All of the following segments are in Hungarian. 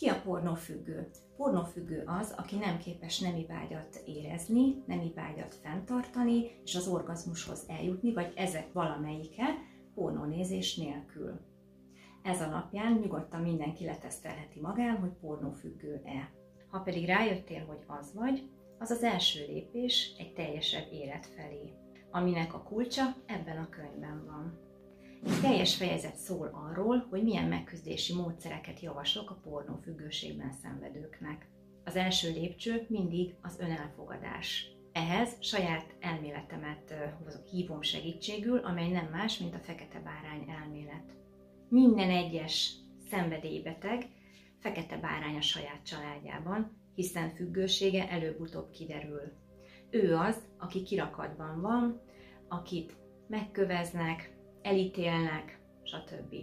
Ki a pornófüggő? Pornófüggő az, aki nem képes nemi vágyat érezni, nemi vágyat fenntartani, és az orgazmushoz eljutni, vagy ezek valamelyike pornónézés nélkül. Ez alapján nyugodtan mindenki letesztelheti magán, hogy pornófüggő-e. Ha pedig rájöttél, hogy az vagy, az az első lépés egy teljesebb élet felé, aminek a kulcsa ebben a könyvben van. Egy teljes fejezet szól arról, hogy milyen megküzdési módszereket javaslok a pornófüggőségben szenvedőknek. Az első lépcső mindig az önelfogadás. Ehhez saját elméletemet hívom segítségül, amely nem más, mint a fekete bárány elmélet. Minden egyes szenvedélybeteg fekete bárány a saját családjában, hiszen függősége előbb-utóbb kiderül. Ő az, aki kirakatban van, akit megköveznek, elítélnek, stb.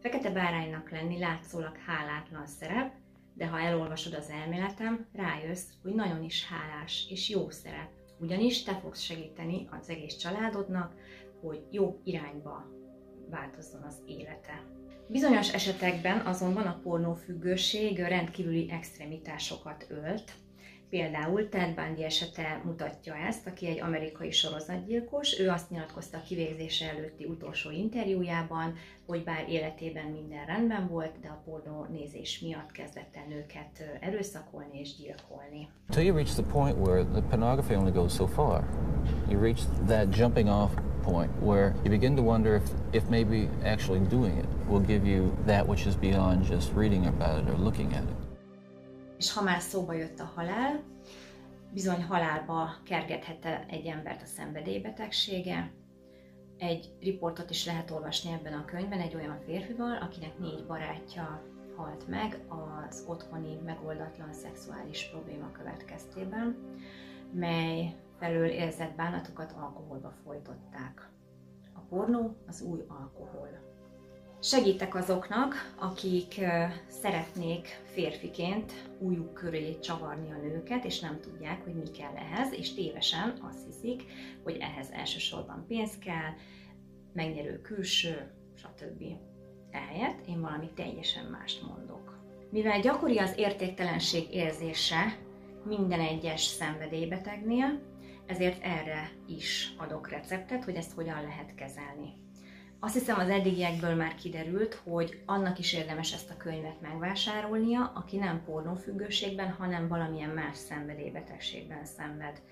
Fekete báránynak lenni látszólag hálátlan szerep, de ha elolvasod az elméletem, rájössz, hogy nagyon is hálás és jó szerep. Ugyanis te fogsz segíteni az egész családodnak, hogy jó irányba változzon az élete. Bizonyos esetekben azonban a pornófüggőség rendkívüli extremitásokat ölt, Például Ted Bundy esete mutatja ezt, aki egy amerikai sorozatgyilkos. Ő azt nyilatkozta a kivégzése előtti utolsó interjújában, hogy bár életében minden rendben volt, de a pornó nézés miatt kezdett el nőket erőszakolni és gyilkolni. Until you reach the point where the pornography only goes so far. You reach that jumping off point where you begin to wonder if, if maybe actually doing it will give you that which is beyond just reading about it or looking at it és ha már szóba jött a halál, bizony halálba kergethette egy embert a szenvedélybetegsége. Egy riportot is lehet olvasni ebben a könyvben egy olyan férfival, akinek négy barátja halt meg az otthoni megoldatlan szexuális probléma következtében, mely felől érzett bánatokat alkoholba folytották. A pornó az új alkohol. Segítek azoknak, akik szeretnék férfiként újuk köré csavarni a nőket, és nem tudják, hogy mi kell ehhez, és tévesen azt hiszik, hogy ehhez elsősorban pénz kell, megnyerő külső, stb. Ehelyett én valami teljesen mást mondok. Mivel gyakori az értéktelenség érzése minden egyes szenvedélybetegnél, ezért erre is adok receptet, hogy ezt hogyan lehet kezelni. Azt hiszem az eddigiekből már kiderült, hogy annak is érdemes ezt a könyvet megvásárolnia, aki nem pornófüggőségben, hanem valamilyen más szenvedélybetegségben szenved.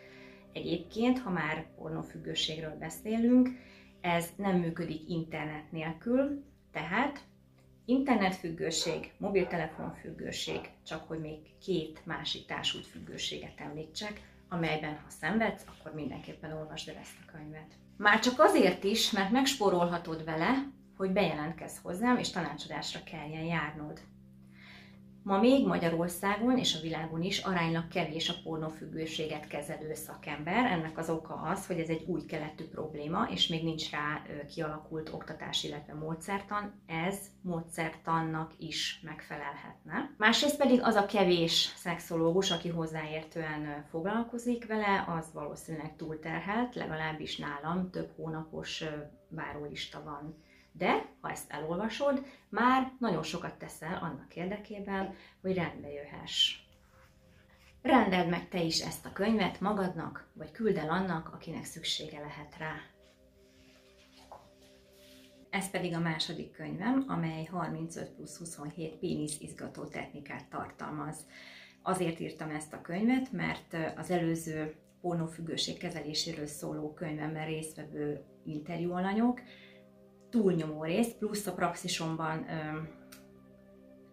Egyébként, ha már pornófüggőségről beszélünk, ez nem működik internet nélkül, tehát internetfüggőség, mobiltelefonfüggőség, csak hogy még két másik társult függőséget említsek, amelyben ha szenvedsz, akkor mindenképpen olvasd el ezt a könyvet. Már csak azért is, mert megspórolhatod vele, hogy bejelentkezz hozzám, és tanácsadásra kelljen járnod. Ma még Magyarországon és a világon is aránylag kevés a pornófüggőséget kezelő szakember. Ennek az oka az, hogy ez egy új keletű probléma, és még nincs rá kialakult oktatás, illetve módszertan. Ez módszertannak is megfelelhetne. Másrészt pedig az a kevés szexológus, aki hozzáértően foglalkozik vele, az valószínűleg túlterhelt, legalábbis nálam több hónapos várólista van de ha ezt elolvasod, már nagyon sokat teszel annak érdekében, hogy rendbe jöhess. Rendeld meg te is ezt a könyvet magadnak, vagy küld el annak, akinek szüksége lehet rá. Ez pedig a második könyvem, amely 35 plusz 27 pénisz izgató technikát tartalmaz. Azért írtam ezt a könyvet, mert az előző pornófüggőség kezeléséről szóló könyvemben résztvevő interjúalanyok túlnyomó részt, plusz a praxisomban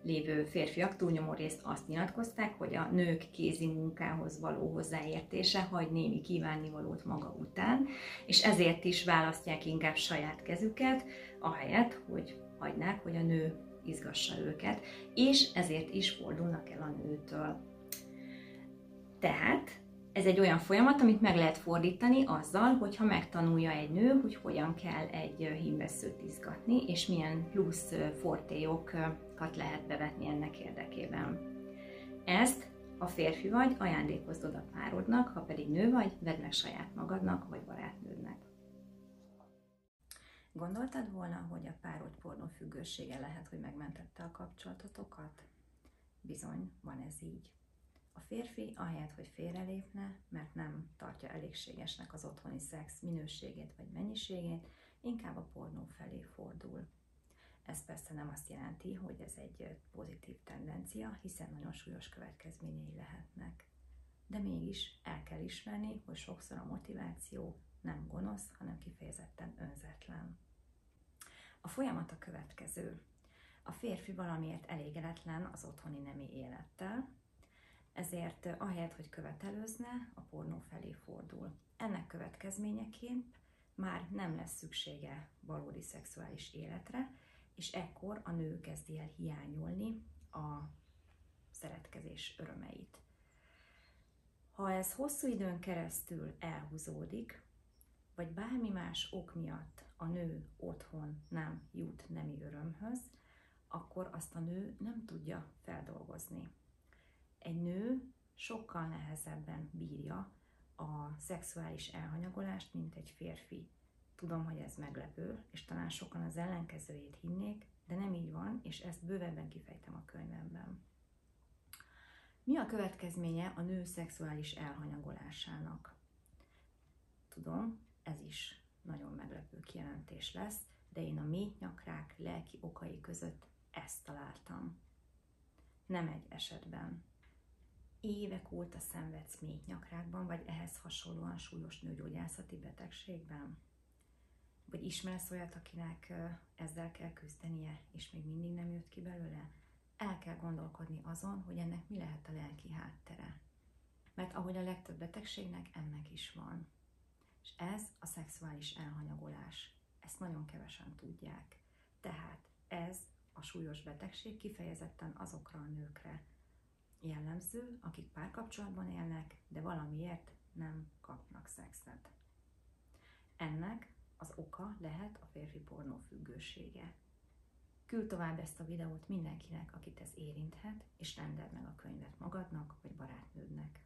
lévő férfiak túlnyomó részt azt nyilatkozták, hogy a nők kézi munkához való hozzáértése hagy némi kívánnivalót maga után, és ezért is választják inkább saját kezüket, ahelyett, hogy hagynák, hogy a nő izgassa őket, és ezért is fordulnak el a nőtől. Tehát ez egy olyan folyamat, amit meg lehet fordítani azzal, hogyha megtanulja egy nő, hogy hogyan kell egy hímveszőt izgatni, és milyen plusz fortéjokat lehet bevetni ennek érdekében. Ezt a férfi vagy, ajándékozd oda párodnak, ha pedig nő vagy, vedd meg saját magadnak vagy barátnődnek. Gondoltad volna, hogy a párod pornófüggősége lehet, hogy megmentette a kapcsolatotokat? bizony van ez így. A férfi ahelyett, hogy félrelépne, mert nem tartja elégségesnek az otthoni szex minőségét vagy mennyiségét, inkább a pornó felé fordul. Ez persze nem azt jelenti, hogy ez egy pozitív tendencia, hiszen nagyon súlyos következményei lehetnek. De mégis el kell ismerni, hogy sokszor a motiváció nem gonosz, hanem kifejezetten önzetlen. A folyamat a következő. A férfi valamiért elégedetlen az otthoni nemi élettel, ezért ahelyett, hogy követelőzne, a pornó felé fordul. Ennek következményeként már nem lesz szüksége valódi szexuális életre, és ekkor a nő kezdi el hiányolni a szeretkezés örömeit. Ha ez hosszú időn keresztül elhúzódik, vagy bármi más ok miatt a nő otthon nem jut nemi örömhöz, akkor azt a nő nem tudja feldolgozni. Egy nő sokkal nehezebben bírja a szexuális elhanyagolást, mint egy férfi. Tudom, hogy ez meglepő, és talán sokan az ellenkezőjét hinnék, de nem így van, és ezt bővebben kifejtem a könyvemben. Mi a következménye a nő szexuális elhanyagolásának? Tudom, ez is nagyon meglepő kijelentés lesz, de én a mély nyakrák lelki okai között ezt találtam. Nem egy esetben. Évek óta szenvedsz mély nyakrákban, vagy ehhez hasonlóan súlyos nőgyógyászati betegségben? Vagy ismersz olyat, akinek ezzel kell küzdenie, és még mindig nem jött ki belőle? El kell gondolkodni azon, hogy ennek mi lehet a lelki háttere. Mert ahogy a legtöbb betegségnek, ennek is van. És ez a szexuális elhanyagolás. Ezt nagyon kevesen tudják. Tehát ez a súlyos betegség kifejezetten azokra a nőkre jellemző, akik párkapcsolatban élnek, de valamiért nem kapnak szexet. Ennek az oka lehet a férfi pornó függősége. Küld tovább ezt a videót mindenkinek, akit ez érinthet, és rendeld meg a könyvet magadnak vagy barátnődnek.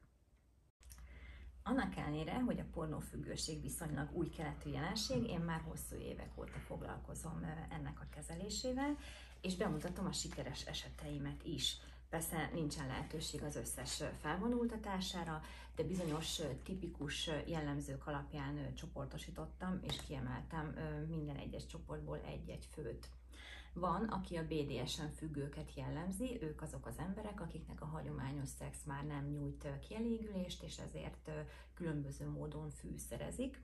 Annak ellenére, hogy a pornófüggőség viszonylag új keletű jelenség, én már hosszú évek óta foglalkozom ennek a kezelésével, és bemutatom a sikeres eseteimet is. Persze nincsen lehetőség az összes felvonultatására, de bizonyos tipikus jellemzők alapján csoportosítottam, és kiemeltem minden egyes csoportból egy-egy főt. Van, aki a BDSM függőket jellemzi, ők azok az emberek, akiknek a hagyományos szex már nem nyújt kielégülést, és ezért különböző módon fűszerezik.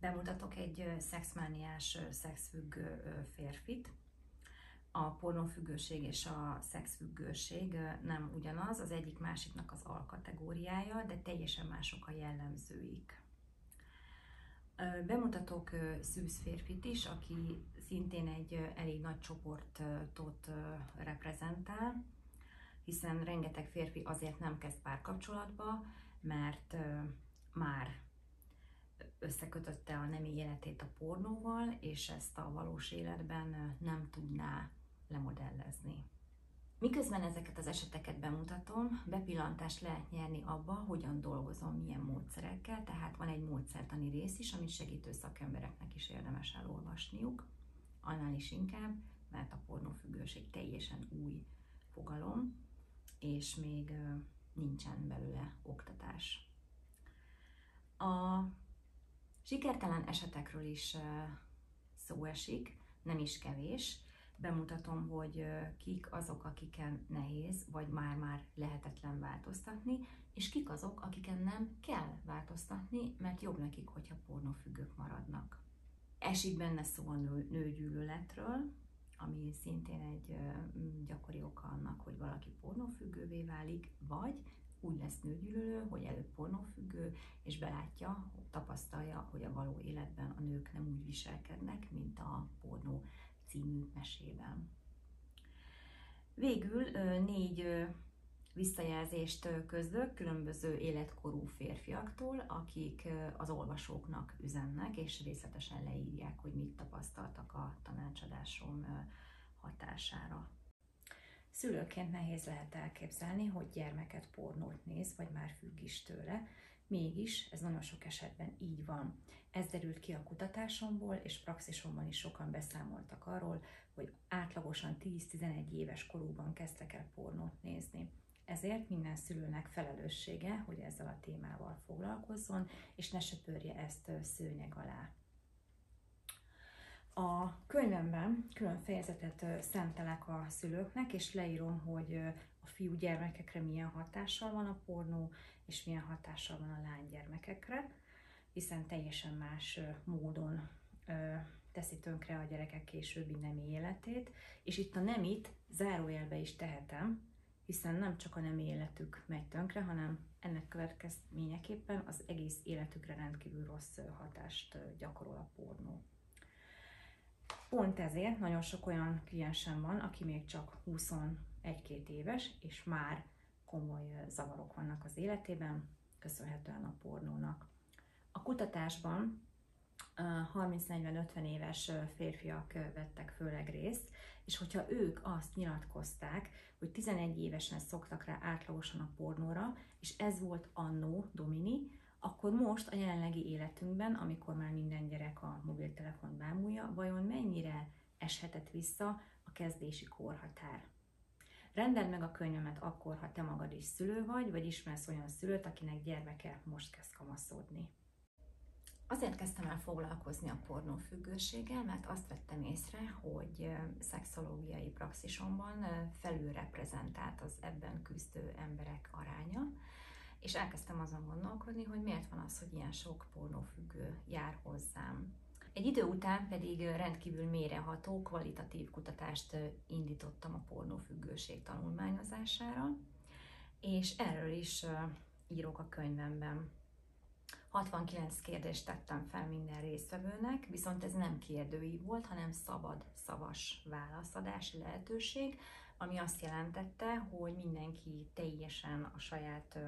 Bemutatok egy szexmániás, szexfüggő férfit, a pornófüggőség és a szexfüggőség nem ugyanaz, az egyik másiknak az alkategóriája, de teljesen mások a jellemzőik. Bemutatok szűz férfit is, aki szintén egy elég nagy csoportot reprezentál, hiszen rengeteg férfi azért nem kezd párkapcsolatba, mert már összekötötte a nemi életét a pornóval, és ezt a valós életben nem tudná lemodellezni. Miközben ezeket az eseteket bemutatom, bepillantást lehet nyerni abba, hogyan dolgozom, milyen módszerekkel, tehát van egy módszertani rész is, amit segítő szakembereknek is érdemes elolvasniuk, annál is inkább, mert a pornófüggőség teljesen új fogalom, és még nincsen belőle oktatás. A sikertelen esetekről is szó esik, nem is kevés, bemutatom, hogy kik azok, akiken nehéz, vagy már-már lehetetlen változtatni, és kik azok, akiken nem kell változtatni, mert jobb nekik, hogyha pornófüggők maradnak. Esik benne szó a nő, nőgyűlöletről, ami szintén egy gyakori oka annak, hogy valaki pornófüggővé válik, vagy úgy lesz nőgyűlölő, hogy előbb pornófüggő, és belátja, tapasztalja, hogy a való életben a nők nem úgy viselkednek, mint a pornó című mesében. Végül négy visszajelzést közlök különböző életkorú férfiaktól, akik az olvasóknak üzennek, és részletesen leírják, hogy mit tapasztaltak a tanácsadásom hatására. Szülőként nehéz lehet elképzelni, hogy gyermeket pornót néz, vagy már függ is tőle, Mégis ez nagyon sok esetben így van. Ez derült ki a kutatásomból, és praxisomban is sokan beszámoltak arról, hogy átlagosan 10-11 éves korukban kezdtek el pornót nézni. Ezért minden szülőnek felelőssége, hogy ezzel a témával foglalkozzon, és ne söpörje ezt szőnyeg alá. A könyvemben külön fejezetet szentelek a szülőknek, és leírom, hogy a fiú gyermekekre milyen hatással van a pornó, és milyen hatással van a lánygyermekekre, hiszen teljesen más módon teszi tönkre a gyerekek későbbi nemi életét, és itt a nemit zárójelbe is tehetem, hiszen nem csak a nemi életük megy tönkre, hanem ennek következményeképpen az egész életükre rendkívül rossz hatást gyakorol a pornó. Pont ezért nagyon sok olyan kliensem van, aki még csak 21-2 éves, és már komoly zavarok vannak az életében, köszönhetően a pornónak. A kutatásban 30-40-50 éves férfiak vettek főleg részt, és hogyha ők azt nyilatkozták, hogy 11 évesen szoktak rá átlagosan a pornóra, és ez volt annó Domini, akkor most a jelenlegi életünkben, amikor már minden gyerek a mobiltelefon bámulja, vajon mennyire eshetett vissza a kezdési korhatár? Rendeld meg a könyvemet akkor, ha te magad is szülő vagy, vagy ismersz olyan szülőt, akinek gyermeke most kezd kamaszodni. Azért kezdtem el foglalkozni a pornófüggőséggel, mert azt vettem észre, hogy szexológiai praxisomban felülreprezentált az ebben küzdő emberek aránya, és elkezdtem azon gondolkodni, hogy miért van az, hogy ilyen sok pornófüggő jár hozzám. Egy idő után pedig rendkívül méreható, kvalitatív kutatást indítottam a pornófüggőség tanulmányozására, és erről is írok a könyvemben. 69 kérdést tettem fel minden résztvevőnek, viszont ez nem kérdői volt, hanem szabad szavas válaszadási lehetőség, ami azt jelentette, hogy mindenki teljesen a saját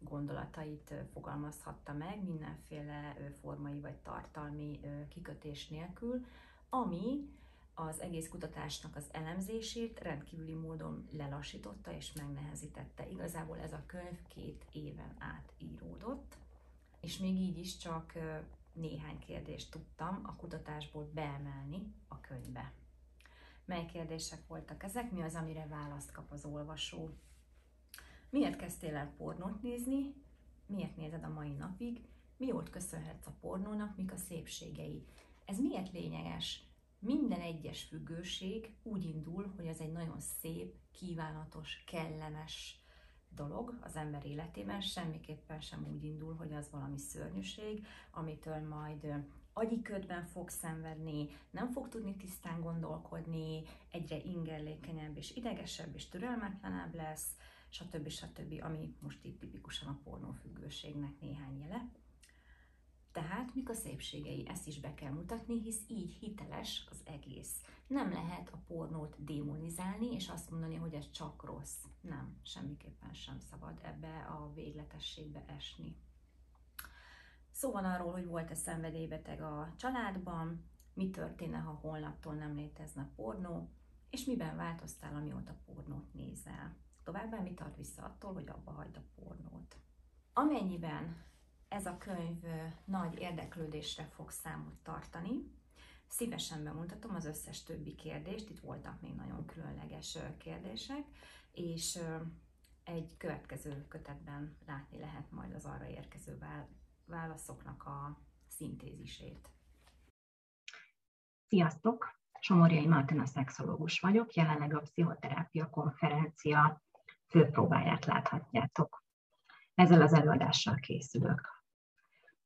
gondolatait fogalmazhatta meg mindenféle formai vagy tartalmi kikötés nélkül, ami az egész kutatásnak az elemzését rendkívüli módon lelassította és megnehezítette. Igazából ez a könyv két éven át íródott, és még így is csak néhány kérdést tudtam a kutatásból beemelni a könyvbe. Mely kérdések voltak ezek? Mi az, amire választ kap az olvasó? Miért kezdtél el pornót nézni? Miért nézed a mai napig? Mi volt köszönhetsz a pornónak? Mik a szépségei? Ez miért lényeges? Minden egyes függőség úgy indul, hogy ez egy nagyon szép, kívánatos, kellemes dolog az ember életében, semmiképpen sem úgy indul, hogy az valami szörnyűség, amitől majd agyi ködben fog szenvedni, nem fog tudni tisztán gondolkodni, egyre ingerlékenyebb és idegesebb és türelmetlenebb lesz, stb. stb., ami most itt tipikusan a pornófüggőségnek néhány jele. Tehát mik a szépségei? Ezt is be kell mutatni, hisz így hiteles az egész. Nem lehet a pornót démonizálni, és azt mondani, hogy ez csak rossz. Nem, semmiképpen sem szabad ebbe a végletességbe esni. Szó van arról, hogy volt-e szenvedélybeteg a családban, mi történne, ha holnaptól nem létezne pornó, és miben változtál, amióta pornót nézel. Továbbá mi tart vissza attól, hogy abba hagyd a pornót. Amennyiben ez a könyv nagy érdeklődésre fog számot tartani, szívesen bemutatom az összes többi kérdést, itt voltak még nagyon különleges kérdések, és egy következő kötetben látni lehet majd az arra érkező válaszoknak a szintézisét. Sziasztok! Somorjai Martina szexológus vagyok, jelenleg a pszichoterápia konferencia főpróbáját láthatjátok. Ezzel az előadással készülök.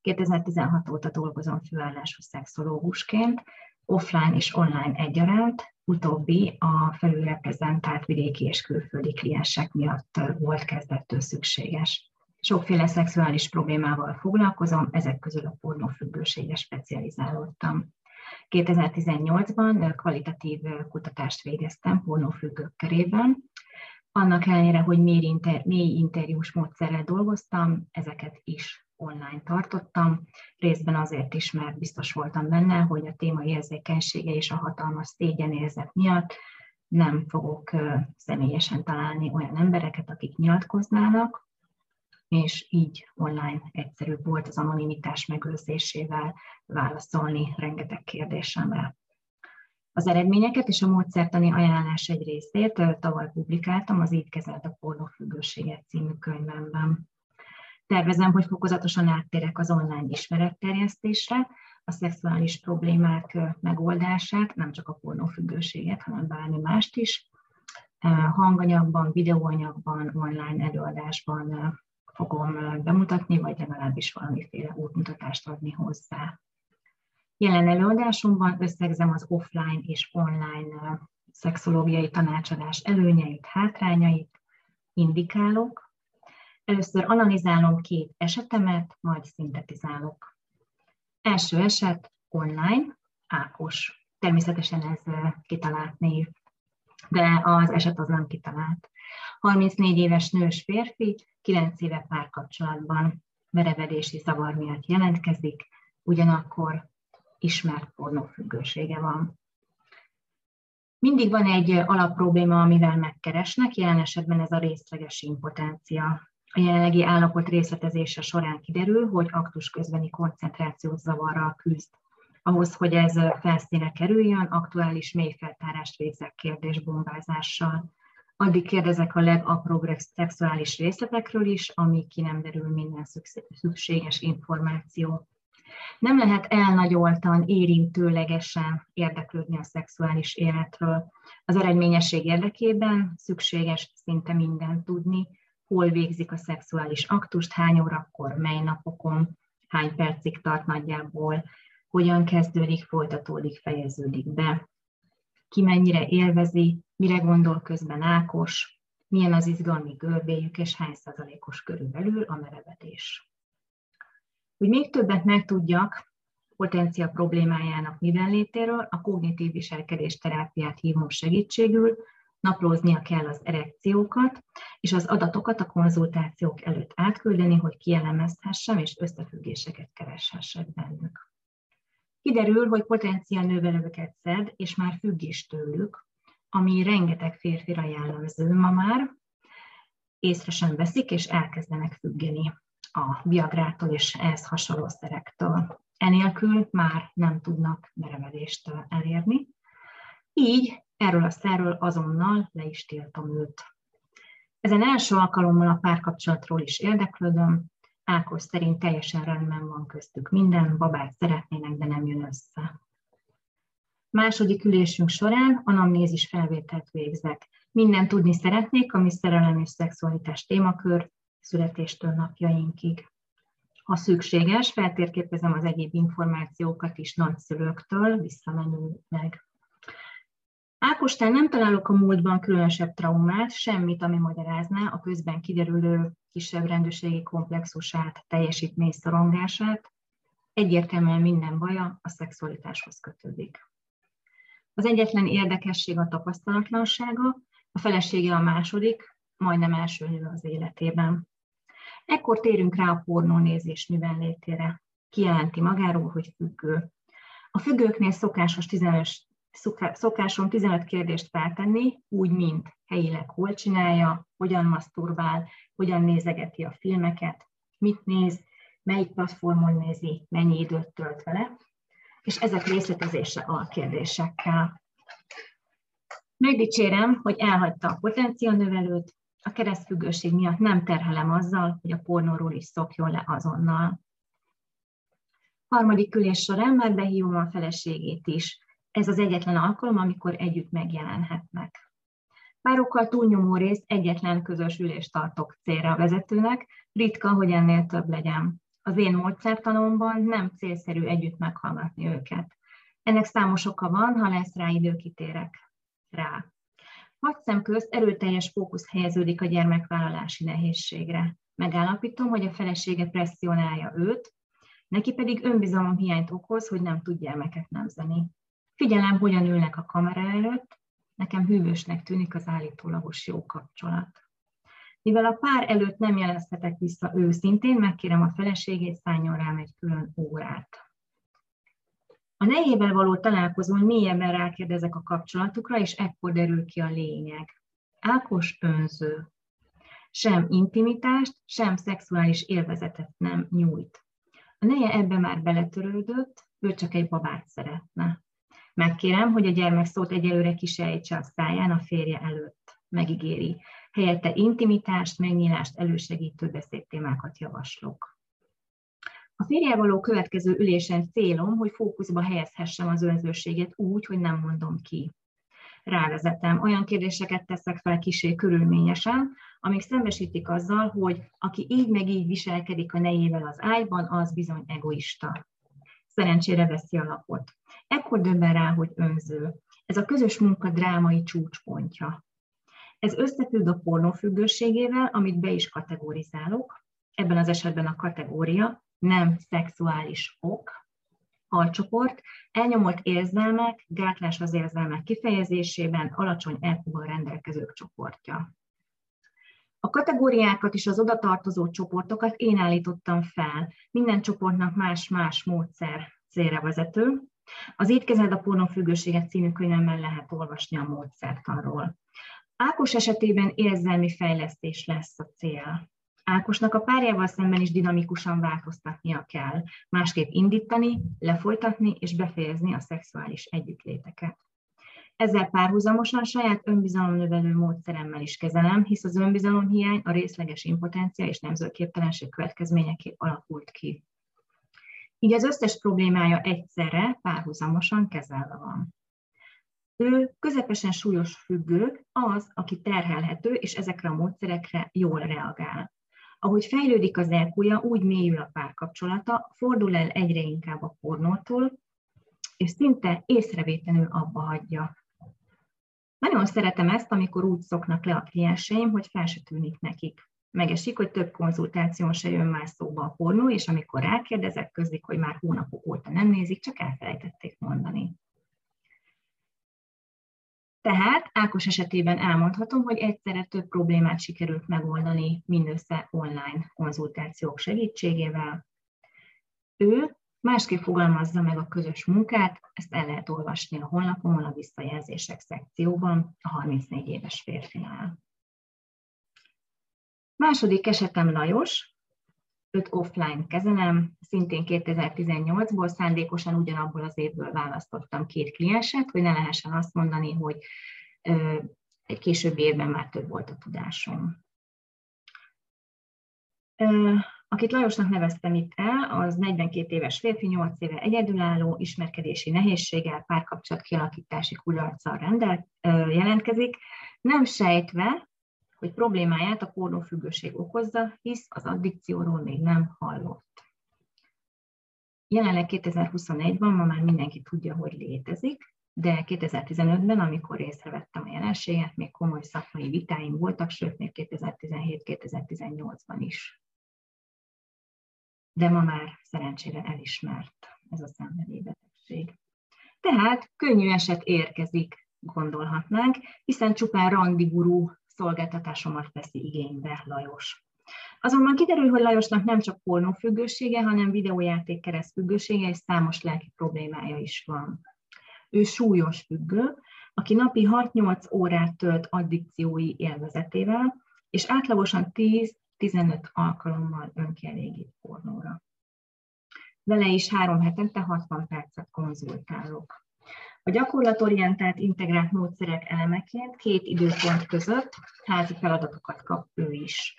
2016 óta dolgozom főállású szexológusként, offline és online egyaránt, utóbbi a felülreprezentált vidéki és külföldi kliensek miatt volt kezdettől szükséges. Sokféle szexuális problémával foglalkozom, ezek közül a pornófüggősége specializálódtam. 2018-ban kvalitatív kutatást végeztem pornófüggők körében, annak ellenére, hogy mély, inter, mély interjús módszerrel dolgoztam, ezeket is online tartottam, részben azért is, mert biztos voltam benne, hogy a téma érzékenysége és a hatalmas szégyenérzet miatt nem fogok személyesen találni olyan embereket, akik nyilatkoznának, és így online egyszerűbb volt az anonimitás megőrzésével válaszolni rengeteg kérdésemre. Az eredményeket és a módszertani ajánlás egy részét tavaly publikáltam az Így kezelt a pornófüggőséget című könyvemben. Tervezem, hogy fokozatosan áttérek az online ismeretterjesztésre, a szexuális problémák megoldását, nem csak a pornófüggőséget, hanem bármi mást is. Hanganyagban, videóanyagban, online előadásban fogom bemutatni, vagy legalábbis valamiféle útmutatást adni hozzá. Jelen előadásomban összegzem az offline és online szexológiai tanácsadás előnyeit, hátrányait, indikálok. Először analizálom két esetemet, majd szintetizálok. Első eset online, Ákos. Természetesen ez kitalált név, de az eset az nem kitalált. 34 éves nős férfi, 9 éve párkapcsolatban merevedési zavar miatt jelentkezik, ugyanakkor ismert pornófüggősége van. Mindig van egy alapprobléma, amivel megkeresnek, jelen esetben ez a részleges impotencia. A jelenlegi állapot részletezése során kiderül, hogy aktus közbeni koncentrációs zavarral küzd. Ahhoz, hogy ez felszíne kerüljön, aktuális mélyfeltárást végzek kérdésbombázással. Addig kérdezek a legapróbb szexuális részletekről is, amíg ki nem derül minden szükséges információ. Nem lehet elnagyoltan, érintőlegesen érdeklődni a szexuális életről. Az eredményesség érdekében szükséges szinte mindent tudni, hol végzik a szexuális aktust, hány órakor, mely napokon, hány percig tart nagyjából, hogyan kezdődik, folytatódik, fejeződik be, ki mennyire élvezi, mire gondol közben Ákos, milyen az izgalmi görbéjük, és hány százalékos körülbelül a merevedés. Hogy még többet megtudjak potencia problémájának mibenlétéről, a kognitív viselkedés terápiát hívom segítségül, naplóznia kell az erekciókat, és az adatokat a konzultációk előtt átküldeni, hogy kielemezhessem és összefüggéseket kereshessek bennük. Kiderül, hogy potenciál növelőket szed, és már függés tőlük, ami rengeteg férfira jellemző ma már, észre sem veszik, és elkezdenek függeni a viagrától és ehhez hasonló szerektől. Enélkül már nem tudnak merevedést elérni. Így erről a szerről azonnal le is tiltom őt. Ezen első alkalommal a párkapcsolatról is érdeklődöm, Ákos szerint teljesen rendben van köztük minden, babát szeretnének, de nem jön össze. Második ülésünk során anamnézis felvételt végzek. Minden tudni szeretnék, ami szerelem és szexualitás témakör, születéstől napjainkig. Ha szükséges, feltérképezem az egyéb információkat is nagyszülőktől visszamenőleg. Ákostán nem találok a múltban különösebb traumát, semmit, ami magyarázná a közben kiderülő kisebb rendőrségi komplexusát, teljesítményszorongását, egyértelműen minden baja a szexualitáshoz kötődik. Az egyetlen érdekesség a tapasztalatlansága, a felesége a második, majdnem első nő az életében. Ekkor térünk rá a pornónézés miben létére. Kijelenti magáról, hogy függő. A függőknél szokásos 15, szokáson 15 kérdést feltenni, úgy, mint helyileg hol csinálja, hogyan maszturbál, hogyan nézegeti a filmeket, mit néz, melyik platformon nézi, mennyi időt tölt vele, és ezek részletezése a kérdésekkel. Megdicsérem, hogy elhagyta a potenciálnövelőt, a keresztfüggőség miatt nem terhelem azzal, hogy a pornóról is szokjon le azonnal. Harmadik ülés során már behívom a feleségét is. Ez az egyetlen alkalom, amikor együtt megjelenhetnek. Párokkal túlnyomó rész egyetlen közös ülést tartok célra a vezetőnek, ritka, hogy ennél több legyen. Az én módszertanomban nem célszerű együtt meghallgatni őket. Ennek számos oka van, ha lesz rá idő, kitérek rá. Hat szem közt erőteljes fókusz helyeződik a gyermekvállalási nehézségre. Megállapítom, hogy a felesége presszionálja őt, neki pedig önbizalom hiányt okoz, hogy nem tud gyermeket nemzeni. Figyelem, hogyan ülnek a kamera előtt, nekem hűvösnek tűnik az állítólagos jó kapcsolat. Mivel a pár előtt nem jelezhetek vissza őszintén, megkérem a feleségét, szálljon rám egy külön órát. A nejével való találkozón mélyebben rákérdezek a kapcsolatukra, és ekkor derül ki a lényeg. Ákos önző. sem intimitást, sem szexuális élvezetet nem nyújt. A neje ebbe már beletörődött, ő csak egy babát szeretne. Megkérem, hogy a gyermek szót egyelőre kisejtse a száján a férje előtt. Megígéri. Helyette intimitást, megnyílást elősegítő beszédtémákat javaslok. A férjel való következő ülésen célom, hogy fókuszba helyezhessem az önzőséget úgy, hogy nem mondom ki. Rávezetem, olyan kérdéseket teszek fel kisé körülményesen, amik szembesítik azzal, hogy aki így meg így viselkedik a nejével az ágyban, az bizony egoista. Szerencsére veszi a lapot. Ekkor döbben rá, hogy önző. Ez a közös munka drámai csúcspontja. Ez összefügg a pornófüggőségével, amit be is kategorizálok. Ebben az esetben a kategória nem szexuális ok, alcsoport, elnyomolt érzelmek, gátlás az érzelmek kifejezésében, alacsony elfoggal rendelkezők csoportja. A kategóriákat és az oda tartozó csoportokat én állítottam fel. Minden csoportnak más-más módszer célra vezető. Az Étkezed a pornófüggőséget című könyvemben lehet olvasni a módszertanról. Ákos esetében érzelmi fejlesztés lesz a cél. Ákosnak a párjával szemben is dinamikusan változtatnia kell, másképp indítani, lefolytatni és befejezni a szexuális együttléteket. Ezzel párhuzamosan saját önbizalomnövelő módszeremmel is kezelem, hisz az önbizalomhiány a részleges impotencia és nemzőképtelenség következményeképp alakult ki. Így az összes problémája egyszerre, párhuzamosan kezelve van. Ő közepesen súlyos függő, az, aki terhelhető, és ezekre a módszerekre jól reagál. Ahogy fejlődik az elkúja, úgy mélyül a párkapcsolata, fordul el egyre inkább a pornótól, és szinte észrevétlenül abba hagyja. Nagyon szeretem ezt, amikor úgy szoknak le a klienseim, hogy fel se tűnik nekik. Megesik, hogy több konzultáción se jön már szóba a pornó, és amikor rákérdezek, közlik, hogy már hónapok óta nem nézik, csak elfelejtették mondani. Tehát Ákos esetében elmondhatom, hogy egyszerre több problémát sikerült megoldani mindössze online konzultációk segítségével. Ő másképp fogalmazza meg a közös munkát, ezt el lehet olvasni a honlapomon, a visszajelzések szekcióban, a 34 éves férfinál. Második esetem Lajos, őt offline kezelem, szintén 2018-ból szándékosan ugyanabból az évből választottam két klienset, hogy ne lehessen azt mondani, hogy egy későbbi évben már több volt a tudásom. Akit Lajosnak neveztem itt el, az 42 éves férfi, 8 éve egyedülálló, ismerkedési nehézséggel, párkapcsolat kialakítási kudarccal rendel, jelentkezik, nem sejtve, hogy problémáját a pornófüggőség okozza, hisz az addikcióról még nem hallott. Jelenleg 2021-ban ma már mindenki tudja, hogy létezik, de 2015-ben, amikor észrevettem a jelenséget, még komoly szakmai vitáim voltak, sőt, még 2017-2018-ban is. De ma már szerencsére elismert ez a szenvedélybetegség. Tehát könnyű eset érkezik, gondolhatnánk, hiszen csupán randigurú szolgáltatásomat veszi igénybe Lajos. Azonban kiderül, hogy Lajosnak nem csak pornófüggősége, hanem videójáték keresztfüggősége és számos lelki problémája is van. Ő súlyos függő, aki napi 6-8 órát tölt addikciói élvezetével, és átlagosan 10-15 alkalommal önkielégít pornóra. Vele is három hetente 60 percet konzultálok. A gyakorlatorientált integrált módszerek elemeként két időpont között házi feladatokat kap ő is.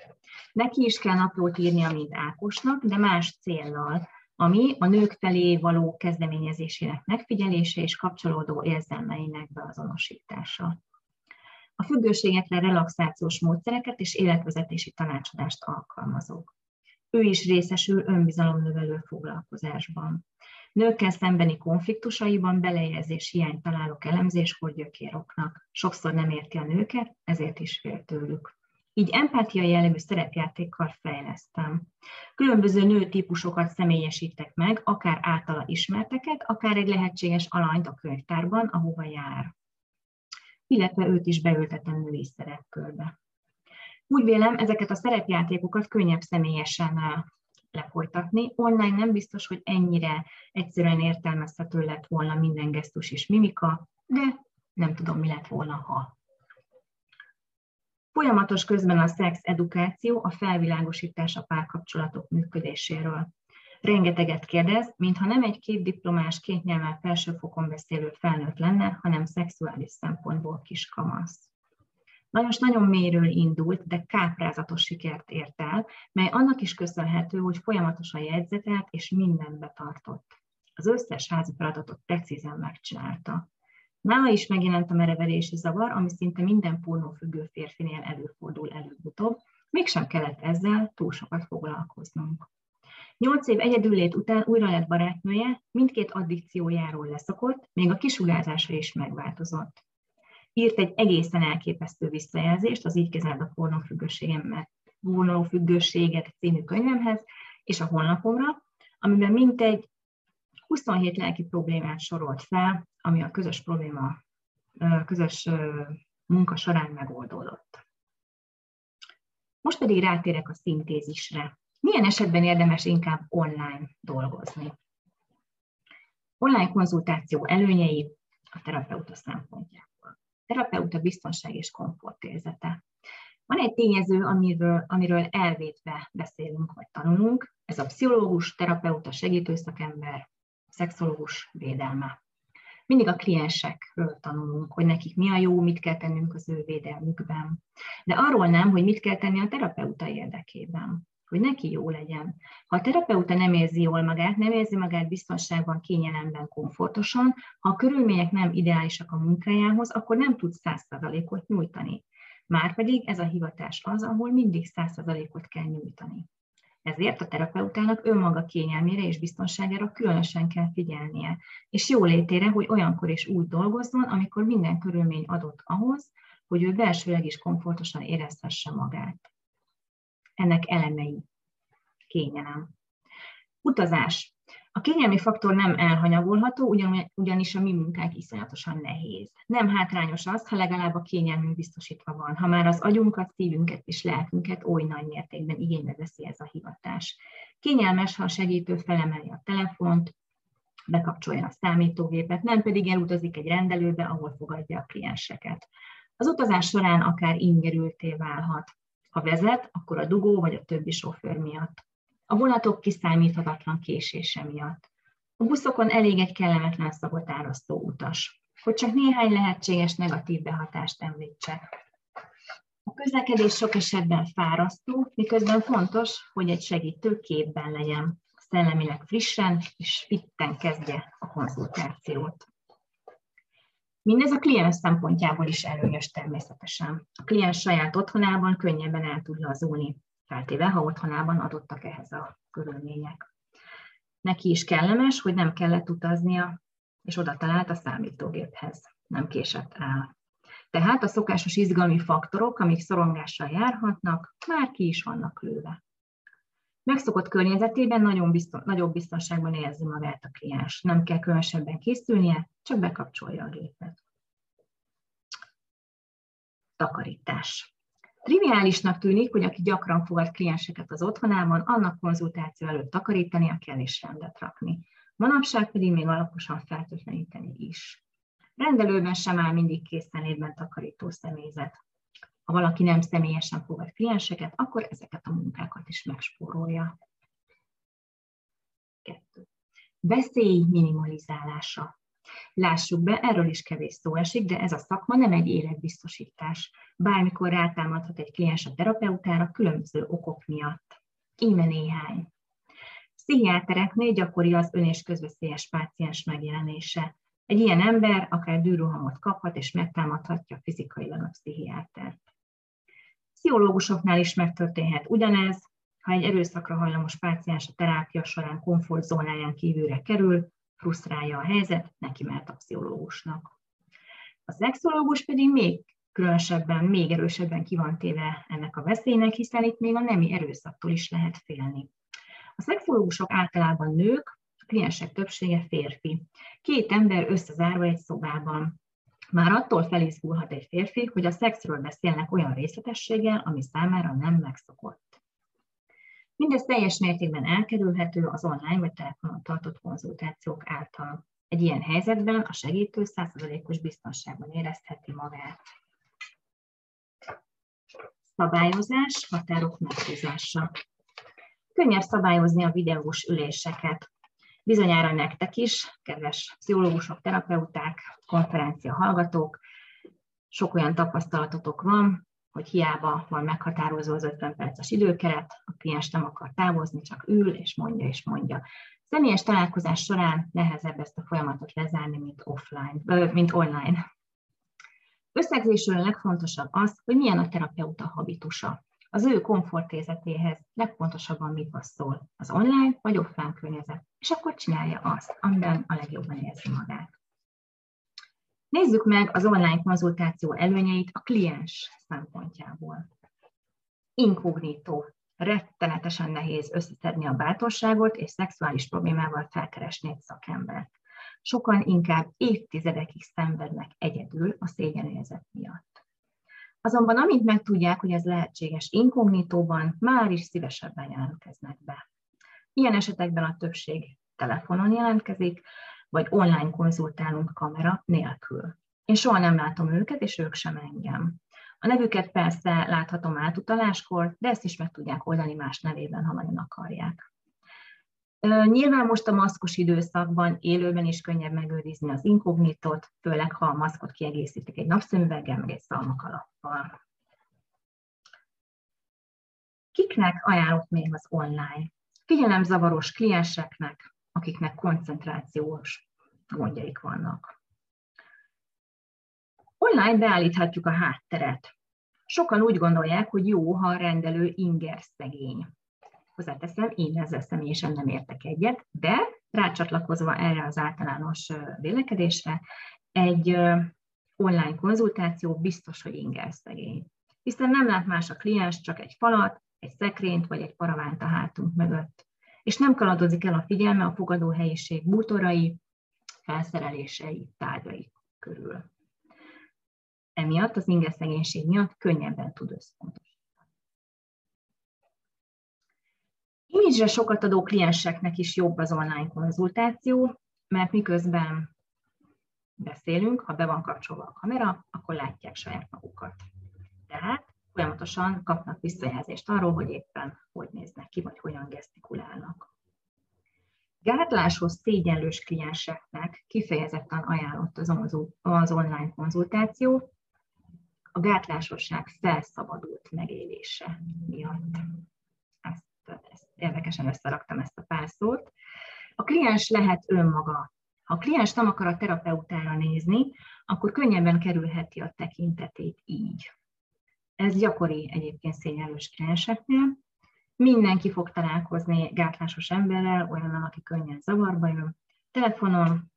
Neki is kell naplót írnia, mint Ákosnak, de más céllal, ami a nők felé való kezdeményezésének megfigyelése és kapcsolódó érzelmeinek beazonosítása. A függőségekre relaxációs módszereket és életvezetési tanácsadást alkalmazok. Ő is részesül önbizalomnövelő foglalkozásban. Nőkkel szembeni konfliktusaiban belejelzés hiány találok elemzéskor gyökéroknak. Sokszor nem érti a nőket, ezért is fél tőlük. Így empátia jellegű szerepjátékkal fejlesztem. Különböző nőtípusokat személyesítek meg, akár általa ismerteket, akár egy lehetséges alanyt a könyvtárban, ahova jár. Illetve őt is beültetem női szerepkörbe. Úgy vélem, ezeket a szerepjátékokat könnyebb személyesen lefolytatni. Online nem biztos, hogy ennyire egyszerűen értelmezhető lett volna minden gesztus és mimika, de nem tudom, mi lett volna, ha. Folyamatos közben a szex edukáció, a felvilágosítás a párkapcsolatok működéséről. Rengeteget kérdez, mintha nem egy két diplomás, két nyelven felsőfokon beszélő felnőtt lenne, hanem szexuális szempontból kis kamasz. Lajos nagyon mélyről indult, de káprázatos sikert ért el, mely annak is köszönhető, hogy folyamatosan jegyzetelt és mindent betartott. Az összes házi feladatot precízen megcsinálta. Nála is megjelent a merevelési zavar, ami szinte minden pornófüggő férfinél előfordul előbb-utóbb, mégsem kellett ezzel túl sokat foglalkoznunk. Nyolc év egyedüllét után újra lett barátnője, mindkét addikciójáról leszokott, még a kisugázása is megváltozott. Írt egy egészen elképesztő visszajelzést az Így kezeld a pornófüggőséget című könyvemhez és a honlapomra, amiben mintegy 27 lelki problémát sorolt fel, ami a közös probléma, közös munka során megoldódott. Most pedig rátérek a szintézisre. Milyen esetben érdemes inkább online dolgozni? Online konzultáció előnyei a terapeuta szempontjából. Terapeuta biztonság és komfort érzete. Van egy tényező, amiről, amiről elvétve beszélünk vagy tanulunk, ez a pszichológus, terapeuta, segítőszakember, szexológus védelme. Mindig a kliensekről tanulunk, hogy nekik mi a jó, mit kell tennünk az ő védelmükben. De arról nem, hogy mit kell tenni a terapeuta érdekében hogy neki jó legyen. Ha a terapeuta nem érzi jól magát, nem érzi magát biztonságban, kényelemben, komfortosan, ha a körülmények nem ideálisak a munkájához, akkor nem tud 100%-ot nyújtani. Márpedig ez a hivatás az, ahol mindig 100%-ot kell nyújtani. Ezért a terapeutának önmaga kényelmére és biztonságára különösen kell figyelnie, és jó létére, hogy olyankor is úgy dolgozzon, amikor minden körülmény adott ahhoz, hogy ő belsőleg is komfortosan érezhesse magát. Ennek elemei. Kényelem. Utazás. A kényelmi faktor nem elhanyagolható, ugyanis a mi munkánk iszonyatosan nehéz. Nem hátrányos az, ha legalább a kényelmünk biztosítva van, ha már az agyunkat, szívünket és lelkünket oly nagy mértékben igénybe veszi ez a hivatás. Kényelmes, ha a segítő felemeli a telefont, bekapcsolja a számítógépet, nem pedig elutazik egy rendelőbe, ahol fogadja a klienseket. Az utazás során akár ingerülté válhat. Ha vezet, akkor a dugó vagy a többi sofőr miatt a vonatok kiszámíthatatlan késése miatt. A buszokon elég egy kellemetlen szagot árasztó utas, hogy csak néhány lehetséges negatív behatást említsek. A közlekedés sok esetben fárasztó, miközben fontos, hogy egy segítő képben legyen, szellemileg frissen és fitten kezdje a konzultációt. Mindez a kliens szempontjából is előnyös természetesen. A kliens saját otthonában könnyebben el tud lazulni feltéve, ha otthonában adottak ehhez a körülmények. Neki is kellemes, hogy nem kellett utaznia, és oda talált a számítógéphez, nem késett el. Tehát a szokásos izgalmi faktorok, amik szorongással járhatnak, már ki is vannak lőve. Megszokott környezetében nagyon bizton, nagyobb biztonságban érzi magát a kliens. Nem kell különösebben készülnie, csak bekapcsolja a gépet. Takarítás. Triviálisnak tűnik, hogy aki gyakran fogad klienseket az otthonában, annak konzultáció előtt takarítania kell és rendet rakni. Manapság pedig még alaposan feltöltleníteni is. Rendelőben sem áll mindig készenlétben takarító személyzet. Ha valaki nem személyesen fogad klienseket, akkor ezeket a munkákat is megspórolja. Kettő. Veszély minimalizálása. Lássuk be, erről is kevés szó esik, de ez a szakma nem egy életbiztosítás. Bármikor rátámadhat egy kliens a terapeutára különböző okok miatt. Íme néhány. Pszichiátereknél gyakori az ön- és közveszélyes páciens megjelenése. Egy ilyen ember akár dűrohamot kaphat és megtámadhatja fizikailag a pszichiátert. Pszichológusoknál is megtörténhet ugyanez, ha egy erőszakra hajlamos páciens a terápia során komfortzónáján kívülre kerül, frusztrálja a helyzet, neki mehet a pszichológusnak. A szexológus pedig még különösebben, még erősebben ki van téve ennek a veszélynek, hiszen itt még a nemi erőszaktól is lehet félni. A szexológusok általában nők, a kliensek többsége férfi. Két ember összezárva egy szobában. Már attól felizgulhat egy férfi, hogy a szexről beszélnek olyan részletességgel, ami számára nem megszokott. Mindez teljes mértékben elkerülhető az online vagy telefonon tartott konzultációk által. Egy ilyen helyzetben a segítő 100%-os biztonságban érezheti magát. Szabályozás, határok meghúzása. Könnyebb szabályozni a videós üléseket. Bizonyára nektek is, kedves pszichológusok, terapeuták, konferencia hallgatók, sok olyan tapasztalatotok van, hogy hiába van meghatározó az 50 perces időkeret, a kliens nem akar távozni, csak ül és mondja és mondja. Személyes találkozás során nehezebb ezt a folyamatot lezárni, mint offline, mint online. Összegzésről a legfontosabb az, hogy milyen a terapeuta habitusa. Az ő komfortérzetéhez legfontosabban mit passzol, az online vagy offline környezet, és akkor csinálja azt, amiben a legjobban érzi magát. Nézzük meg az online konzultáció előnyeit a kliens szempontjából. Inkognitó. Rettenetesen nehéz összeszedni a bátorságot és szexuális problémával felkeresni egy szakembert. Sokan inkább évtizedekig szenvednek egyedül a szégyenérzet miatt. Azonban amint megtudják, hogy ez lehetséges inkognitóban, már is szívesebben jelentkeznek be. Ilyen esetekben a többség telefonon jelentkezik, vagy online konzultálunk kamera nélkül. Én soha nem látom őket, és ők sem engem. A nevüket persze láthatom átutaláskor, de ezt is meg tudják oldani más nevében, ha nagyon akarják. Nyilván most a maszkos időszakban élőben is könnyebb megőrizni az inkognitot, főleg ha a maszkot kiegészítik egy napszemüveggel, meg egy szalmakalappal. Kiknek ajánlott még az online? Figyelemzavaros klienseknek, akiknek koncentrációs gondjaik vannak. Online beállíthatjuk a hátteret. Sokan úgy gondolják, hogy jó, ha a rendelő inger szegény. Hozzáteszem, én ezzel személyesen nem értek egyet, de rácsatlakozva erre az általános vélekedésre, egy online konzultáció biztos, hogy inger szegény. Hiszen nem lát más a kliens, csak egy falat, egy szekrényt vagy egy paravánt a hátunk mögött és nem kaladozik el a figyelme a fogadóhelyiség bútorai, felszerelései, tárgyai körül. Emiatt az szegénység miatt könnyebben tud összpontosítani. Imidzsre sokat adó klienseknek is jobb az online konzultáció, mert miközben beszélünk, ha be van kapcsolva a kamera, akkor látják saját magukat. Tehát folyamatosan kapnak visszajelzést arról, hogy éppen hogy néznek ki, vagy hogyan gesztikulálnak. Gátláshoz szégyenlős klienseknek kifejezetten ajánlott az, az online konzultáció, a gátlásosság felszabadult megélése miatt. Érdekesen összeraktam ezt a pár szót. A kliens lehet önmaga. Ha a kliens nem akar a terapeutára nézni, akkor könnyebben kerülheti a tekintetét így. Ez gyakori egyébként szényelős klienseknél. Mindenki fog találkozni gátlásos emberrel, olyannal, aki könnyen zavarba jön. Telefonon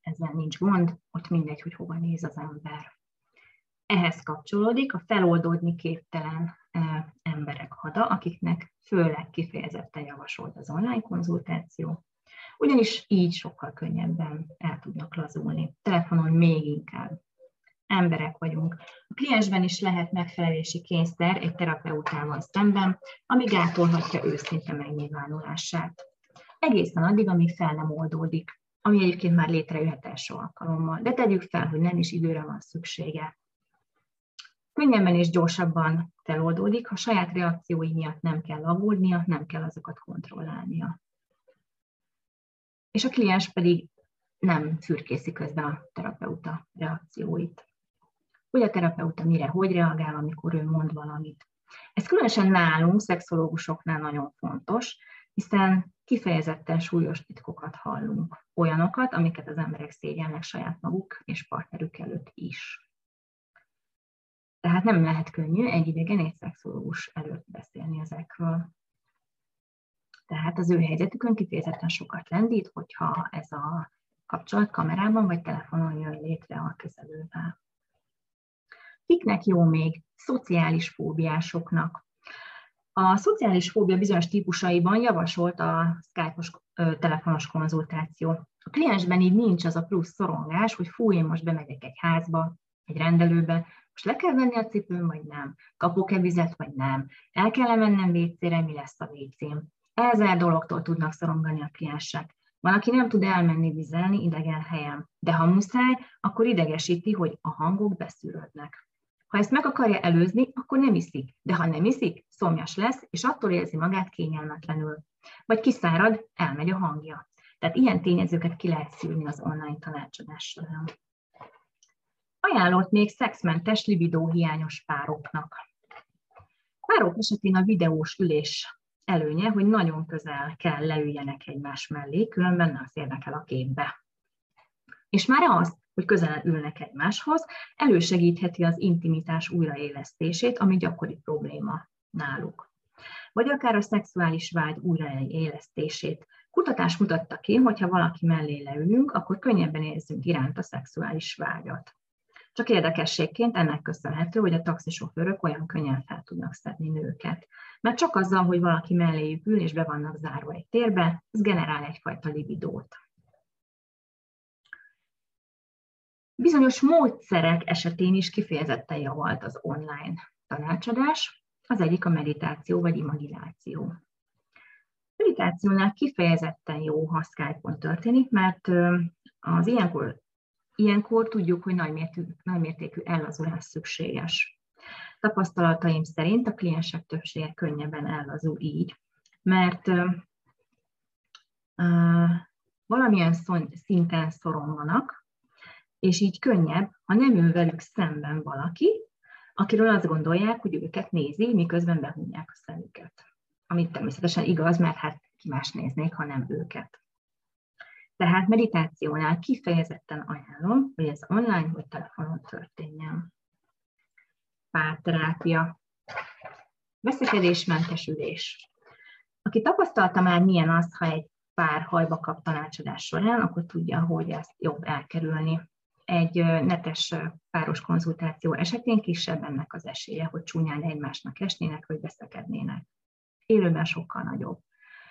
ezzel nincs gond, ott mindegy, hogy hova néz az ember. Ehhez kapcsolódik a feloldódni képtelen hada, akiknek főleg kifejezetten javasolt az online konzultáció, ugyanis így sokkal könnyebben el tudnak lazulni. Telefonon még inkább emberek vagyunk. A kliensben is lehet megfelelési kényszer egy terapeutával szemben, ami gátolhatja őszinte megnyilvánulását. Egészen addig, amíg fel nem oldódik, ami egyébként már létrejöhet első alkalommal. De tegyük fel, hogy nem is időre van szüksége. Könnyebben és gyorsabban feloldódik, ha saját reakciói miatt nem kell aggódnia, nem kell azokat kontrollálnia. És a kliens pedig nem fürkészi közben a terapeuta reakcióit hogy a terapeuta mire, hogy reagál, amikor ő mond valamit. Ez különösen nálunk, szexológusoknál nagyon fontos, hiszen kifejezetten súlyos titkokat hallunk. Olyanokat, amiket az emberek szégyennek saját maguk és partnerük előtt is. Tehát nem lehet könnyű egy idegen egy szexológus előtt beszélni ezekről. Tehát az ő helyzetükön kifejezetten sokat lendít, hogyha ez a kapcsolat kamerában vagy telefonon jön létre a kezelővel. Kiknek jó még? Szociális fóbiásoknak. A szociális fóbia bizonyos típusaiban javasolt a Skype-os telefonos konzultáció. A kliensben így nincs az a plusz szorongás, hogy fú, én most bemegyek egy házba, egy rendelőbe, most le kell venni a cipőm, vagy nem? Kapok-e vizet, vagy nem? El kell -e mennem vécére, mi lesz a vécém? Ezer dologtól tudnak szorongani a kliensek. Van, aki nem tud elmenni vizelni idegen helyen, de ha muszáj, akkor idegesíti, hogy a hangok beszűrődnek. Ha ezt meg akarja előzni, akkor nem iszik, de ha nem iszik, szomjas lesz, és attól érzi magát kényelmetlenül. Vagy kiszárad, elmegy a hangja. Tehát ilyen tényezőket ki lehet szűrni az online tanácsadás során. Ajánlott még szexmentes libidóhiányos pároknak. Párok esetén a videós ülés előnye, hogy nagyon közel kell leüljenek egymás mellé, különben nem férnek el a képbe. És már az, hogy közel ülnek egymáshoz, elősegítheti az intimitás újraélesztését, ami gyakori probléma náluk. Vagy akár a szexuális vágy újraélesztését. Kutatás mutatta ki, hogy ha valaki mellé leülünk, akkor könnyebben érzünk iránt a szexuális vágyat. Csak érdekességként ennek köszönhető, hogy a taxisofőrök olyan könnyen fel tudnak szedni nőket. Mert csak azzal, hogy valaki melléjük ül és be vannak zárva egy térbe, ez generál egyfajta libidót. Bizonyos módszerek esetén is kifejezetten javalt az online tanácsadás, az egyik a meditáció vagy imagináció. Meditációnál kifejezetten jó, ha Skype-on történik, mert az ilyenkor, ilyenkor tudjuk, hogy nagymértékű, nagymértékű ellazulás szükséges. Tapasztalataim szerint a kliensek többsége könnyebben ellazul így, mert uh, valamilyen szinten szoronganak, és így könnyebb, ha nem ül velük szemben valaki, akiről azt gondolják, hogy őket nézi, miközben behúnyják a szemüket. Amit természetesen igaz, mert hát ki más néznék, ha nem őket. Tehát meditációnál kifejezetten ajánlom, hogy ez online vagy telefonon történjen. Párterápia. Veszekedésmentes ülés. Aki tapasztalta már milyen az, ha egy pár hajba kap tanácsadás során, akkor tudja, hogy ezt jobb elkerülni egy netes páros konzultáció esetén kisebb ennek az esélye, hogy csúnyán egymásnak esnének, vagy veszekednének. Élőben sokkal nagyobb.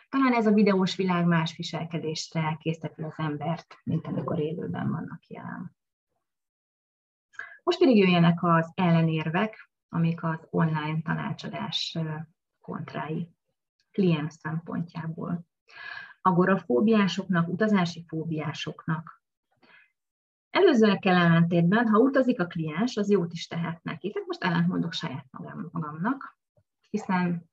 Talán ez a videós világ más viselkedésre készíteti az embert, mint amikor élőben vannak jelen. Most pedig jöjjenek az ellenérvek, amik az online tanácsadás kontrái, kliens szempontjából. Agorafóbiásoknak, utazási fóbiásoknak, Előzőekkel ellentétben, ha utazik a kliens, az jót is tehet neki. Tehát most ellentmondok saját magam, magamnak, hiszen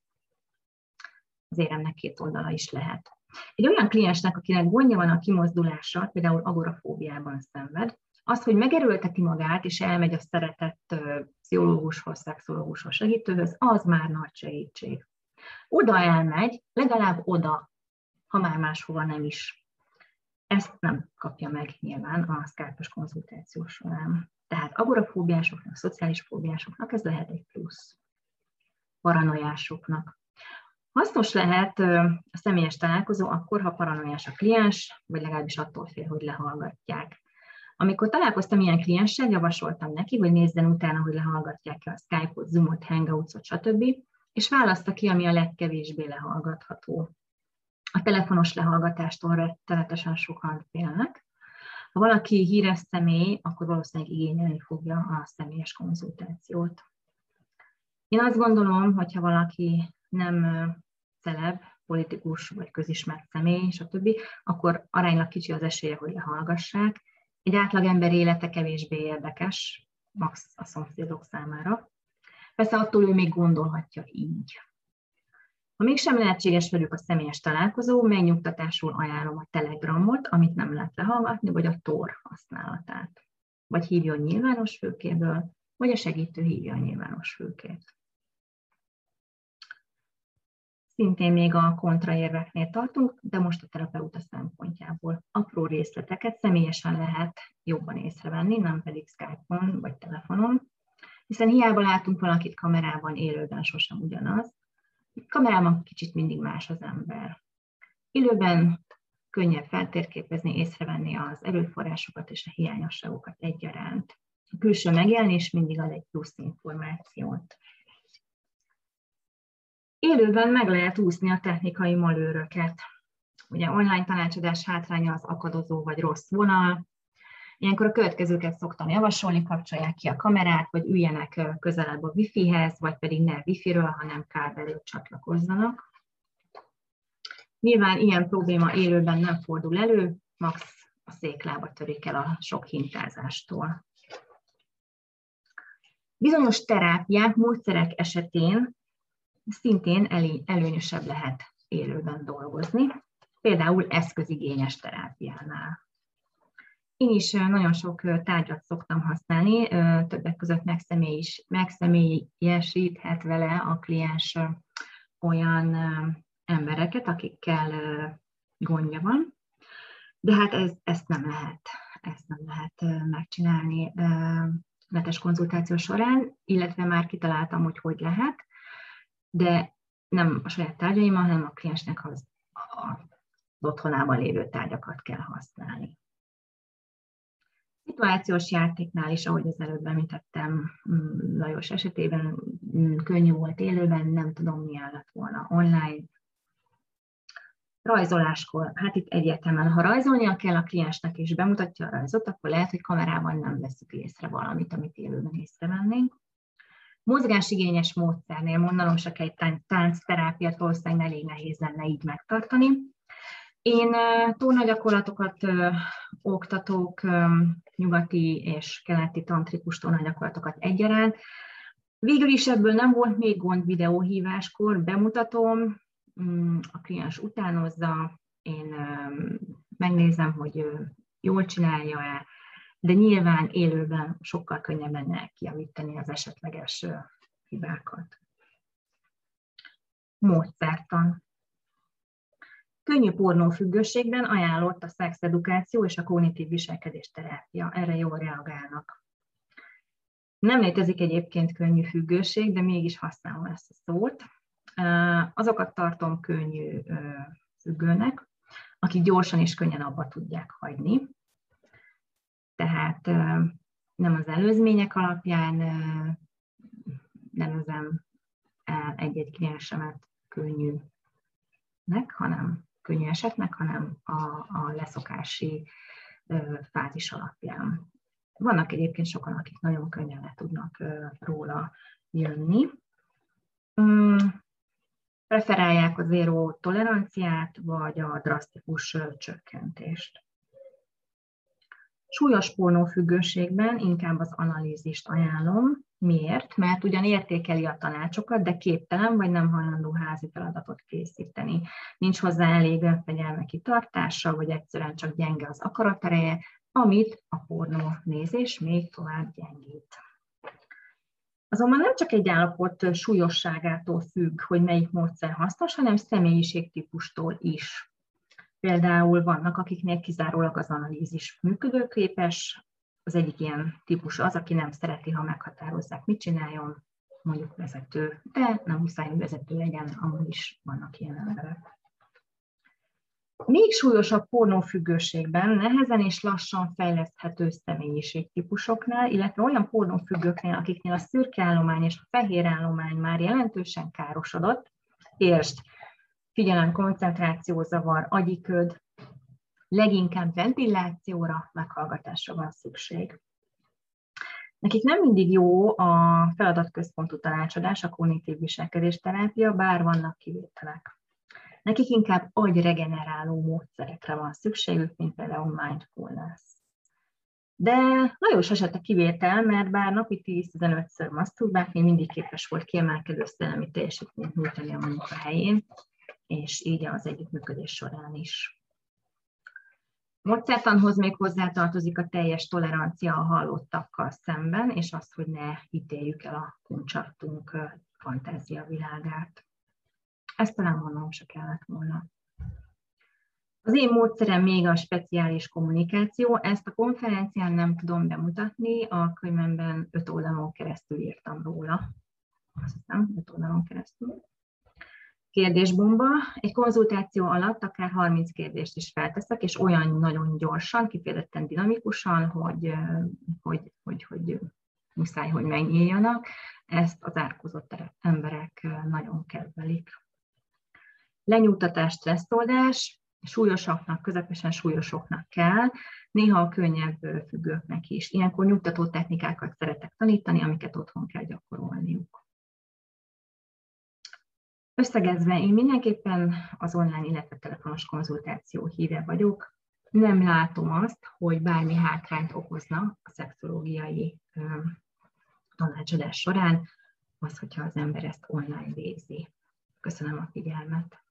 az éremnek két oldala is lehet. Egy olyan kliensnek, akinek gondja van a kimozdulással, például agorafóbiában szenved, az, hogy megerőlteti magát, és elmegy a szeretett pszichológushoz, szexológushoz, segítőhöz, az már nagy segítség. Oda elmegy, legalább oda, ha már máshova nem is. Ezt nem kapja meg nyilván a Skype-os konzultáció során. Tehát agorafóbiásoknak, szociális fóbiásoknak ez lehet egy plusz. Paranoiásoknak. Hasznos lehet a személyes találkozó akkor, ha paranoiás a kliens, vagy legalábbis attól fél, hogy lehallgatják. Amikor találkoztam ilyen klienssel, javasoltam neki, hogy nézzen utána, hogy lehallgatják-e a Skype-ot, Zoom-ot, Hangouts-ot, stb., és választa ki, ami a legkevésbé lehallgatható a telefonos lehallgatástól rettenetesen sokan félnek. Ha valaki híres személy, akkor valószínűleg igényelni fogja a személyes konzultációt. Én azt gondolom, hogyha valaki nem celeb, politikus vagy közismert személy, stb., akkor aránylag kicsi az esélye, hogy lehallgassák. Egy átlagember élete kevésbé érdekes, max a szomszédok számára. Persze attól ő még gondolhatja így. Ha mégsem lehetséges velük a személyes találkozó, megnyugtatásul ajánlom a Telegramot, amit nem lehet lehallgatni, vagy a Tor használatát. Vagy hívjon nyilvános fülkéből, vagy a segítő hívja a nyilvános fülkét. Szintén még a kontraérveknél tartunk, de most a terapeuta szempontjából. Apró részleteket személyesen lehet jobban észrevenni, nem pedig Skype-on vagy telefonon, hiszen hiába látunk valakit kamerában, élőben sosem ugyanaz, Kamerában kicsit mindig más az ember. Élőben könnyebb feltérképezni, észrevenni az erőforrásokat és a hiányosságokat egyaránt. A külső megjelenés mindig ad egy plusz információt. Élőben meg lehet úszni a technikai malőröket. Ugye online tanácsadás hátránya az akadozó vagy rossz vonal, Ilyenkor a következőket szoktam javasolni, kapcsolják ki a kamerát, vagy üljenek közelebb a wifi-hez, vagy pedig ne wifi-ről, hanem kábelről csatlakozzanak. Nyilván ilyen probléma élőben nem fordul elő, max a széklába törik el a sok hintázástól. Bizonyos terápiák, módszerek esetén szintén előnyösebb lehet élőben dolgozni, például eszközigényes terápiánál. Én is nagyon sok tárgyat szoktam használni, többek között megszemélyesíthet vele a kliens olyan embereket, akikkel gondja van, de hát ez, ezt nem lehet, ezt nem lehet megcsinálni netes konzultáció során, illetve már kitaláltam, hogy hogy lehet, de nem a saját tárgyaimmal, hanem a kliensnek az, a otthonában lévő tárgyakat kell használni. Szituációs játéknál is, ahogy az előbb említettem, mm, Lajos esetében mm, könnyű volt élőben, nem tudom, milyen lett volna online. Rajzoláskor, hát itt egyértelműen, ha rajzolnia kell a kliensnek és bemutatja a rajzot, akkor lehet, hogy kamerában nem veszük észre valamit, amit élőben észrevennénk. Mozgásigényes módszernél mondanom csak egy táncterápiát valószínűleg elég nehéz lenne így megtartani. Én tónagyakorlatokat oktatok, nyugati és keleti tantrikus tónagyakorlatokat egyaránt. Végül is ebből nem volt még gond videóhíváskor, bemutatom, mm, a kliens utánozza, én megnézem, hogy jól csinálja-e, de nyilván élőben sokkal könnyebb lenne kijavítani az esetleges hibákat. Módszertan. Könnyű pornófüggőségben ajánlott a szexedukáció és a kognitív viselkedés terápia. Erre jól reagálnak. Nem létezik egyébként könnyű függőség, de mégis használom ezt a szót. Azokat tartom könnyű függőnek, akik gyorsan és könnyen abba tudják hagyni. Tehát nem az előzmények alapján nevezem egy-egy kliensemet könnyűnek, hanem könnyű esetnek, hanem a, a leszokási fázis alapján. Vannak egyébként sokan, akik nagyon könnyen le tudnak róla jönni. Mm, preferálják a zéró toleranciát, vagy a drasztikus csökkentést. Súlyos pornófüggőségben inkább az analízist ajánlom. Miért? Mert ugyan értékeli a tanácsokat, de képtelen vagy nem hajlandó házi feladatot készíteni. Nincs hozzá elég önfegyelme kitartása, vagy egyszerűen csak gyenge az akaratereje, amit a pornó nézés még tovább gyengít. Azonban nem csak egy állapot súlyosságától függ, hogy melyik módszer hasznos, hanem személyiségtípustól is. Például vannak, akiknél kizárólag az analízis működőképes, az egyik ilyen típus az, aki nem szereti, ha meghatározzák, mit csináljon, mondjuk vezető, de nem muszáj, hogy vezető legyen, amúgy is vannak ilyen emberek. Még súlyosabb pornófüggőségben nehezen és lassan fejleszthető személyiségtípusoknál, illetve olyan pornófüggőknél, akiknél a szürke állomány és a fehér állomány már jelentősen károsodott, értsd, figyelem, koncentrációzavar, agyiköd, leginkább ventilációra, meghallgatásra van szükség. Nekik nem mindig jó a feladatközpontú tanácsadás, a kognitív viselkedés terápia, bár vannak kivételek. Nekik inkább agyregeneráló módszerekre van szükségük, mint például mindfulness. De Lajos esete kivétel, mert bár napi 10-15-ször maszturbált, még mindig képes volt kiemelkedő szellemi teljesítményt nyújtani a munkahelyén, és így az együttműködés során is. Módszertanhoz még hozzátartozik a teljes tolerancia a hallottakkal szemben, és az, hogy ne ítéljük el a kuncsattunk fantázia világát. Ezt talán mondanom se kellett volna. Az én módszerem még a speciális kommunikáció. Ezt a konferencián nem tudom bemutatni, a könyvemben öt oldalon keresztül írtam róla. Azt hiszem, öt oldalon keresztül kérdésbomba. Egy konzultáció alatt akár 30 kérdést is felteszek, és olyan nagyon gyorsan, kifejezetten dinamikusan, hogy, hogy, hogy, hogy muszáj, hogy megnyíljanak. Ezt az árkozott emberek nagyon kedvelik. Lenyugtatás, stresszoldás, súlyosaknak, közepesen súlyosoknak kell, néha a könnyebb függőknek is. Ilyenkor nyugtató technikákat szeretek tanítani, amiket otthon kell gyakorolniuk. Összegezve, én mindenképpen az online, illetve telefonos konzultáció híve vagyok. Nem látom azt, hogy bármi hátrányt okozna a szexológiai tanácsadás során, az, hogyha az ember ezt online végzi. Köszönöm a figyelmet!